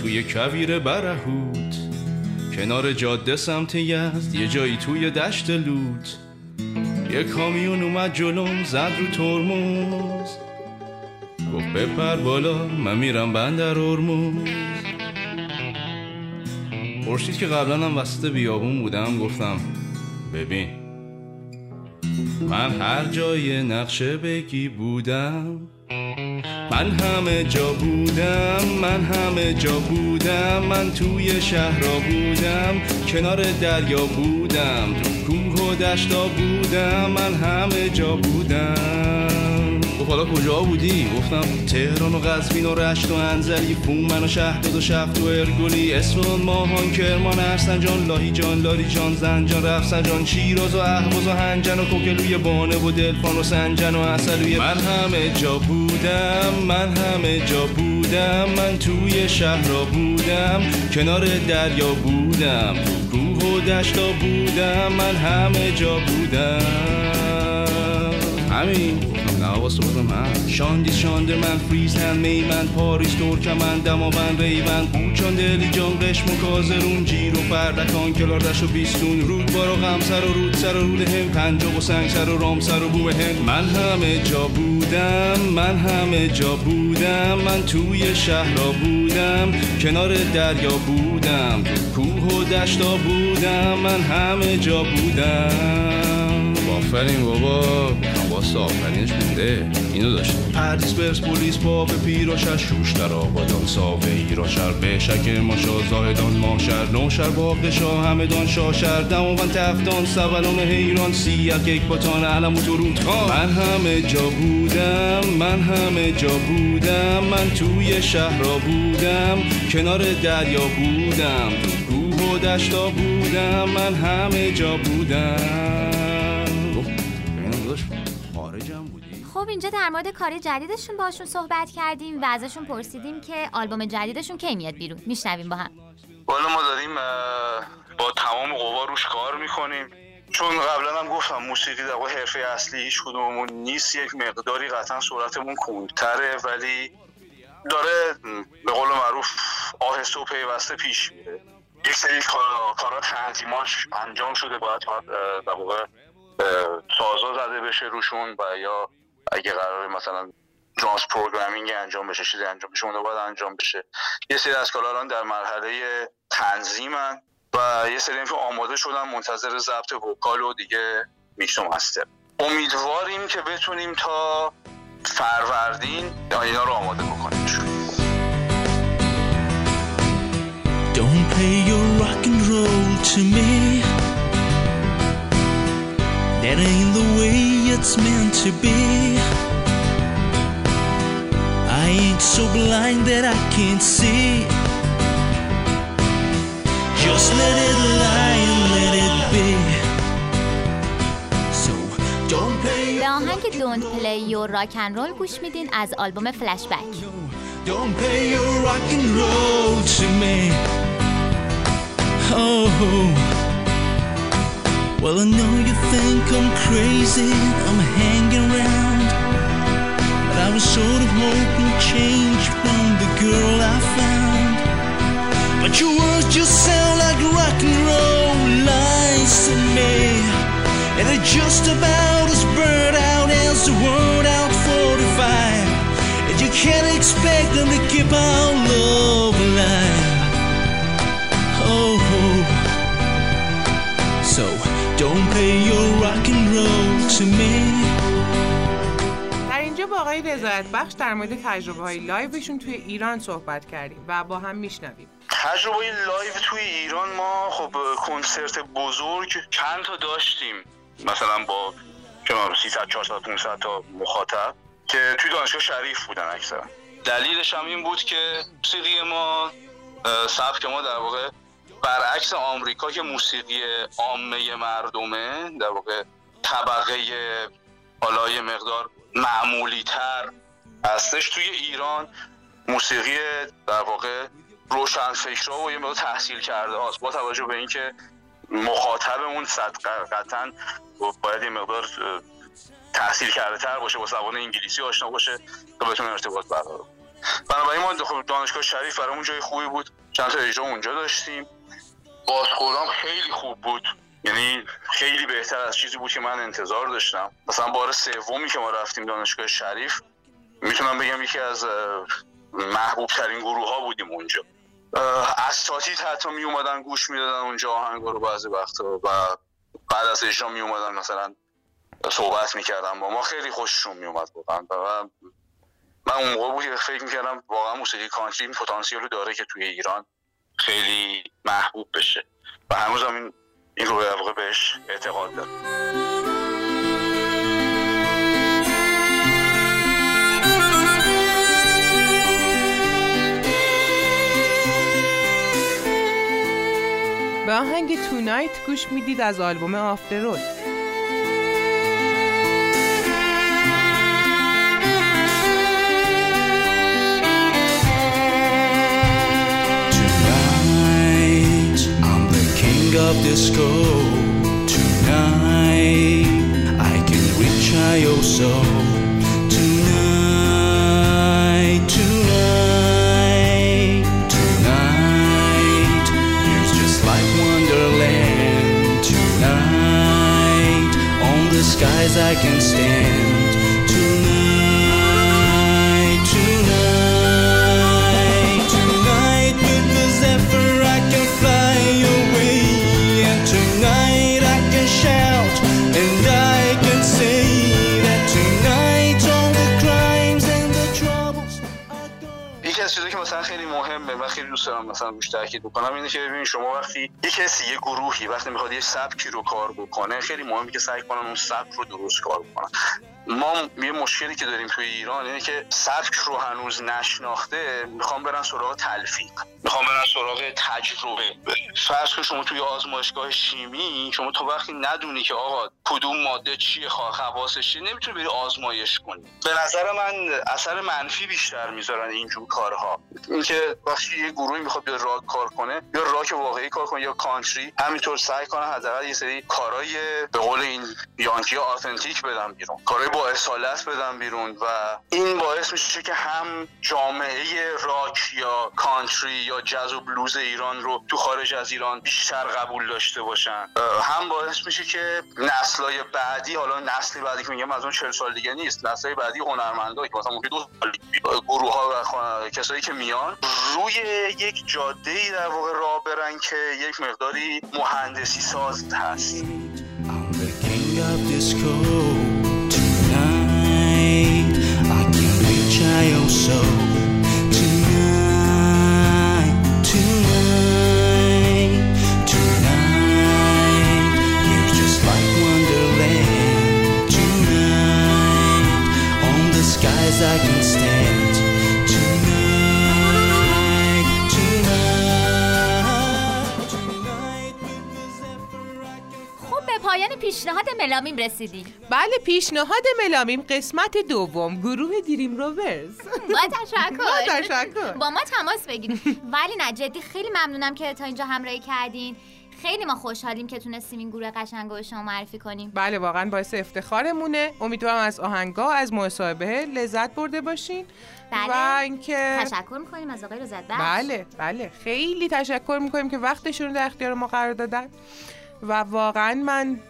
توی کویر برهوت. کنار جاده سمت یزد یه جایی توی دشت لوت. یه کامیون اومد جلوم زد رو ترموز گفت بپر بالا من میرم بندر ارموز پرسید که قبلا هم وسط بیابون بودم گفتم ببین من هر جای نقشه بگی بودم. من همه جا بودم من همه جا بودم من توی شهرها بودم کنار دریا بودم تو کوه و دشتا بودم من همه جا بودم. گفت حالا کجا بودی؟ گفتم تهران و قزوین و رشت و انزلی فومن و شهداد و شفت و ارگولی اسفان ماهان کرمان ارسنجان لاهی جان لاری جان زنجان رفسنجان شیراز و اهواز و هنجن و کوکلوی بانه و دلفان و سنجن و اصلوی من همه جا بودم من همه جا بودم من توی شهرها بودم کنار دریا بودم کوه و دشتا بودم من همه جا بودم همین خود من شاندی شاندر من فریز هم می من پاریس ترکمن دماوند ریون بوچان دلی جان قشم و کازرون. جیر و فردکان کلاردش و بیستون. رود بارا غمسر و رود سر و رود هم پنجاب و سنگ سر و رام سر و بوم هم من همه جا بودم من همه جا بودم. من توی شهرها بودم کنار دریا بودم. کوه و دشتا بودم من همه جا بودم. آفرین بابا. واسه آفرینش بوده اینو داشت. پردیس برس پولیس باب پیراشر شوشتر آبادان ساوه ایراشر به شک ماشا زاهدان ماشر نوشر باغ شاه همدان شاشر دماوند تفتان سبلان حیران. سیک یک باتان علم و خان. من همه جا بودم من همه جا بودم. من توی شهرها بودم. کنار دریا بودم. تو کوه و دشتا بودم. من همه جا بودم. خب اینجا در مورد کار جدیدشون باشون صحبت کردیم و ازشون پرسیدیم که آلبوم جدیدشون کی میاد بیرون. میشنویم با هم. والا ما داریم با تمام قوا روش کار می‌کنیم. چون قبلا هم گفتم موسیقی در حرفه اصلی هیچ کدوممون نیست. یک مقداری قطعا سرعتمون کندتره ولی داره به قول معروف آهسته و پیوسته پیش میره. یک سری کارا تنظیماش انجام شده باید در واقع سازا زده بشه روشون و یا اگه قرار مثلا drums programming انجام بشه چیزی انجام بشه اون باید انجام بشه. یه سری از کارا در مرحله تنظیمن و یه سری که آماده شدن منتظر ضبط vocal و دیگه میکس و master امیدواریم که بتونیم تا فروردین اینا رو آماده بکنیم. Don't pay your rock and roll to me. That ain't the way it's meant to be. I ain't so blind that I can't see. Just let it lie and let it be. So don't pay به آهنگ دونت پلی یور راکن رول گوش میدین از آلبوم فلش بک Don't pay your rock and roll to me. Oh, well, I know you think I'm crazy. I'm hanging around, was sort of hoping change from the girl I found. But your words just sound like rock and roll lines to me, and they're just about as burnt out as the word out 45. And you can't expect them to keep our love alive. Oh, oh. so don't pay your rock and roll to me. آقای رضایت بخش در مورد تجربه های لایوشون توی ایران صحبت کردیم و با هم میشنویم. تجربه لایو توی ایران ما خب کنسرت بزرگ چند تا داشتیم. مثلا با کنار 300 400 500 تا مخاطب که توی دانشگاه شریف بودن اکثرا. دلیلش هم این بود که موسیقی ما سبک ما در واقع برعکس آمریکا که موسیقی عامه مردمه در واقع طبقه حالا یه مقدار معمولی تر هستش توی ایران. موسیقی در واقع روشن فکرها و یه مقدار تحصیل کرده هاست. با توجه به اینکه مخاطبمون صد قطعا باید یه مقدار تحصیل کرده تر باشه با زبان انگلیسی آشنا باشه تا بتونه ارتباط برقرار. بنابراین ما خب دانشگاه شریف برامون جای خوبی بود. چند تا اجرا اونجا داشتیم. بازخورام خیلی خوب بود. یعنی خیلی بهتر از چیزی بود که من انتظار داشتم. مثلا بار سومی که ما رفتیم دانشگاه شریف می‌تونم بگم یکی از محبوب ترین گروه ها بودیم اونجا. اساتید حتی می اومدن گوش می‌دادن اونجا آهنگا رو بعضی وقتا و بعد از اجرا می اومدن مثلا صحبت می‌کردن با ما. خیلی خوششون می اومد واقعا. و من اون موقع بود فکر می‌کردم واقعا موسیقی کانتری این پتانسیل رو داره که توی ایران خیلی محبوب بشه. و هنوز هم این این رو در واقع بهش اعتقاد دارم. به آهنگ تونایت گوش می‌دید از آلبوم آفتر of disco. Tonight, I can reach high so. Tonight, tonight, tonight, here's just like Wonderland. Tonight, on the skies I can stand. دارم مثلا روش تاکید بکنم اینه که ببینید شما وقتی یه کسی یه گروهی وقتی می‌خواد یه سبکی رو کار بکنه خیلی مهمه که سعی کنن اون سبک رو درست کار بکنن. ما یه مشکلی که داریم توی ایران اینه که سبک رو هنوز نشناخته می‌خوام برن سراغ تلفیق. می‌خوام برن سراغ تجربه. فرض کن شما توی آزمایشگاه شیمی شما تو وقتی ندونی که آقا کدوم ماده چیه خواصش چیه نمی‌تونی بری آزمایش کنی. به نظر من اثر منفی بیشتر می‌ذارن اینجور کارها. اینکه وقتی یه گروهی می‌خواد بیا راک کار کنه یا راک واقعی کار کنه یا کانتری همینطور سعی کنن حداقل یه سری کارهای به قول این یانکی آتنتیک بدن بیرون. با اصالت بدن بیرون و این باعث میشه که هم جامعه راک یا کانتری یا جاز و بلوز ایران رو تو خارج از ایران بیشتر قبول داشته باشن. هم باعث میشه که نسلای بعدی حالا نسلی بعدی که میگم از اون 40 سال دیگه نیست نسلای بعدی هنرمندا که مثلا ممکن دو سال گروه ها و کسایی که میان روی یک جاده ای در واقع راه برن که یک مقداری مهندسی ساز هست. child so ملامیم رسیدیم. بله پیشنهاد ملامیم قسمت دوم گروه دیریم روورز با تشکر. با تشکر. با ما تماس بگیرید. ولی نه جدی خیلی ممنونم که تا اینجا همراهی کردین. خیلی ما خوشحالیم که تونستیم این گروه قشنگ رو به شما معرفی کنیم. بله واقعا باعث افتخارمونه. امیدوارم از آهنگا از مصاحبه لذت برده باشین. بله. و اینکه تشکر می‌کنیم از آقای بخش. بله بله. خیلی تشکر می‌کنیم که وقتشون رو در اختیار ما قرار دادن. و واقعا من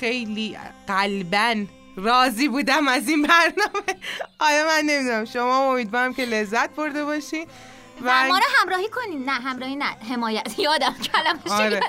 خیلی قلبا راضی بودم از این برنامه. آیا من نمی‌دونم شما امیدوارم که لذت برده باشین. و ما رو همراهی کنین. نه همراهی نه. حمایت. یادم کلمش آره.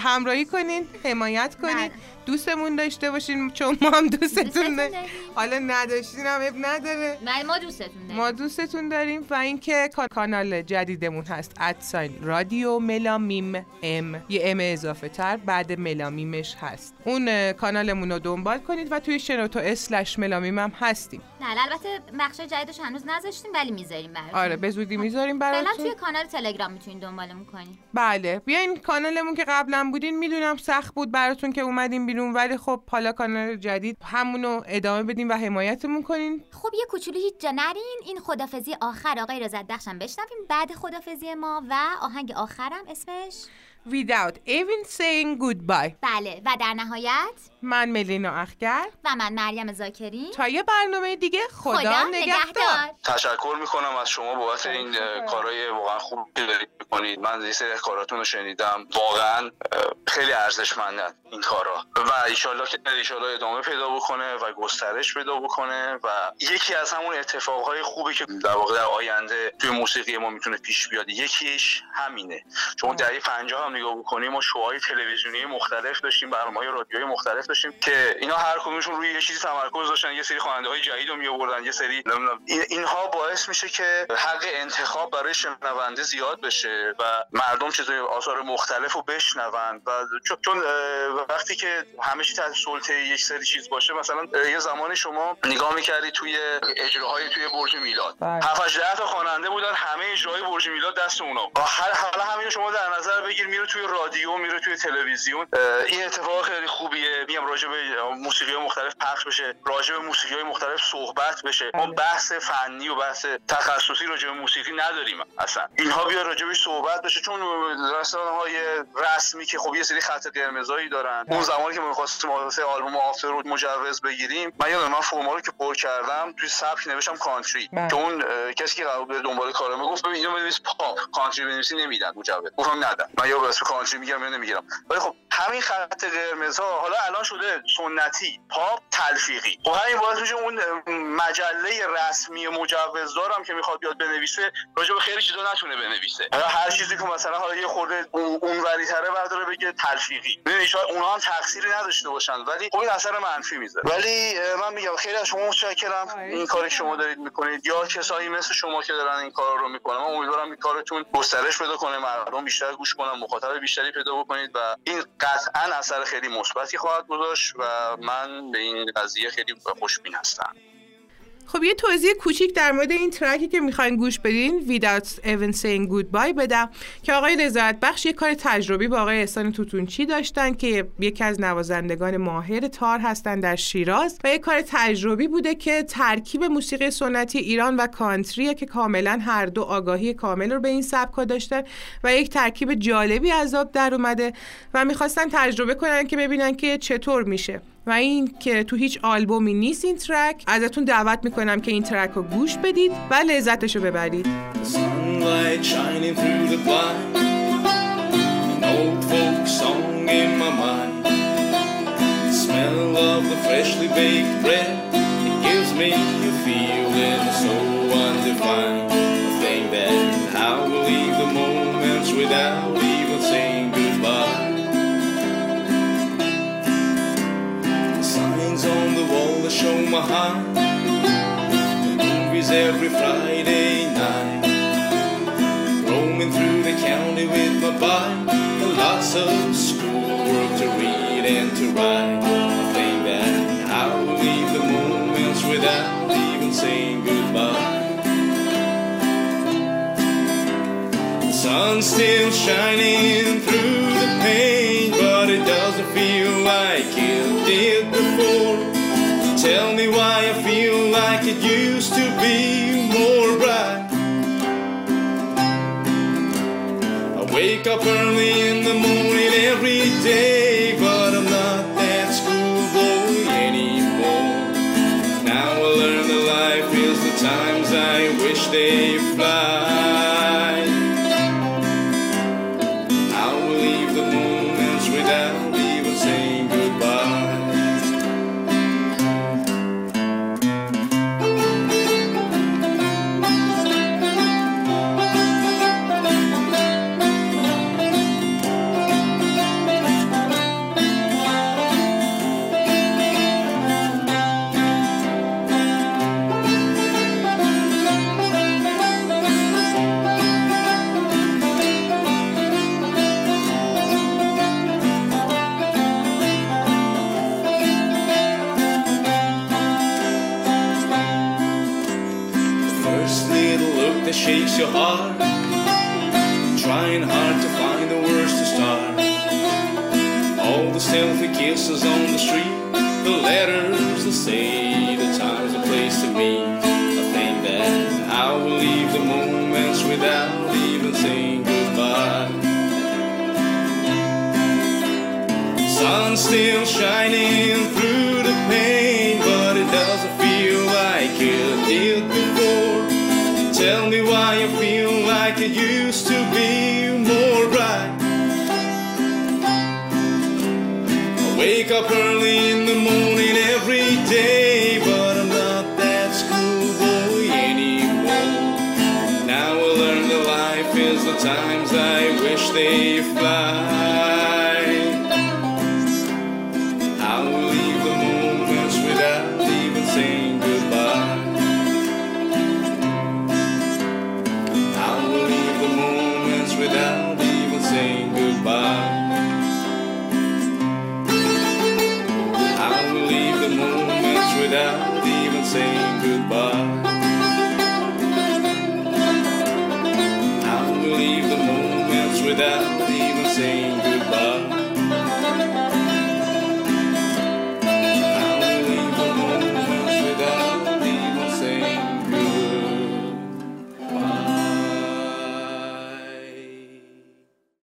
همراهی کنین حمایت کنین. بله. دوستمون داشته باشین چون ما هم دوستتون داریم. حالا نداشتین هم اب نداره. ما دوستتون داریم. ما دوستتون داریم و اینکه کان- کانال جدیدمون هست ادساین رادیو ملامیم ام. یه ام اضافه تر بعد ملامیمش هست. اون کانالمون رو دنبال کنید و توی شنوتو اسلش ملامیم هم هستیم. نه البته بخش جدیدش هنوز نذاشتیم ولی می‌ذاریم براتون. آره به زودی می‌ذاریم فعلا براتون توی کانال تلگرام می‌تونین دنبالمون کنین بله بیاین کانالمون که قبلا بودین می‌دونم سخت بود براتون که اومدین بیرون ولی خب حالا کانال جدید همونو ادامه بدین و حمایتمون کنین. خب یه کوچولو هیچ جا نرین. این خدافزی آخر. آقای رضت بخشم بشنویم. بعد خدافزی ما و آهنگ آخرم. اسمش without even saying goodbye. بله. و در نهایت من ملینا اخگر و من مریم زاکری. تا یه برنامه دیگه خدا, خدا نگهدار. تشکر می‌کنم از شما بابت این کارهای واقعا خوب که دارید می‌کنید. من یه سری کاراتون رو شنیدم. واقعا خیلی ارزشمندن این کارا. و ایشالله که ایشالله ادامه پیدا بکنه و گسترش پیدا بکنه و یکی از همون اتفاقهای خوبی که در واقع در آینده توی موسیقی ما می‌تونه پیش بیاد یکیش همینه. چون دهه 50 هم نگاه بکنیم ما شوهای تلویزیونی مختلف داشتیم برنامه‌های رادیویی مختلف داشتیم که اینا هر کدومشون روی یه چیزی تمرکز داشتن یه سری خواننده های جدید رو میآوردن یه سری نمی‌دونم این اینها باعث میشه که حق انتخاب برای شنونده زیاد بشه و مردم چیزای آثار مختلف رو بشنون و چون- وقتی که همه چی تحت سلطه یک سری چیز باشه مثلا یه زمانی شما نگاه می‌کردی توی اجراهای توی برج میلاد. بله. 7 ده تا خواننده بودن همه اجرای برج میلاد دست اونا. هر حالا همین شما در نظر بگیر میره توی رادیو میره توی تلویزیون. این اتفاق خیلی خوبیه. میگم راجع به موسیقی مختلف پخش بشه راجع به موسیقی مختلف صحبت بشه. ما بحث فنی و بحث تخصصی راجع به موسیقی نداریم اصلا. اینها بیا راجع بهش صحبت بشه چون رسانه های رسمی که خب یه سری خط قرمزایی دارن. اون زمانی که ما می‌خواستیم واسه آلبوم Off the Road رو مجوز بگیریم من یادم من فرما رو که پر کردم توی سبک نوشتم کانتری. بله. که اون کسی که قرار بود دنبال کارم گفت ببین اینو بنویس پاپ. کانتری بنویسی نمیدن مجوز. گفتم ندن من یا واسه کانتری میگم یا نمی‌گیرم. ولی خب همین خط قرمزها حالا الان شده سنتی پاپ تلفیقی. خب همین باعث میشه اون مجله رسمی مجوزدارم که می‌خواد بیاد بنویسه راجع به خیلی چیزا نتونه بنویسه. حالا هر چیزی که مثلا حالا یه خورده اون اونوری تره برداره بگه تلفیقی. ببین شاید اونها هم تقصیری نداشته باشن ولی خب این اثر منفی می‌ذاره. ولی من میگم خیلی از شما متشکرم. این کاری که شما دارید می‌کنید. یا کسایی مثل شما که دارن این کار رو می‌کنن من امیدوارم این کارتون گسترش پیدا کنه مردم بیشتر گوش کنن مخاطب بیشتری پیدا بکنید و این قطعا اثر خیلی مثبتی خواهد گذاشت و من به این قضیه خیلی خوشبین هستم. خب یه توضیح کوچیک در مورد این ترکی که می‌خواین گوش بدین Without Even Saying Goodbye بدم که آقای رضایت بخش یه کار تجربی با آقای احسان توتونچی داشتن که یکی از نوازندگان ماهر تار هستن در شیراز و یه کار تجربی بوده که ترکیب موسیقی سنتی ایران و کانتریه که کاملا هر دو آگاهی کامل رو به این سبکا داشتن و یک ترکیب جالبی از آب در اومده و می‌خواستن تجربه کنن که ببینن که چطور میشه. و این که تو هیچ آلبومی نیست این ترک. ازتون دعوت می‌کنم که این ترک رو گوش بدید و لذتش رو ببرید. Sunlight my heart. Movies every Friday night. Roaming through the county with my bike. And lots of schoolwork to read and to write. I think that I will leave the moments without even saying goodbye. The sun's still shining through the pain, used to be more bright. I wake up early in the morning every day, but I'm not that schoolboy anymore. Now I learn that life is the times I wish they that shakes your heart. Trying hard to find the words to start. All the selfie kisses on the street. The letters that say the time's a place to meet. I think that I will leave the moments without even saying goodbye. Sun still shining through they fly.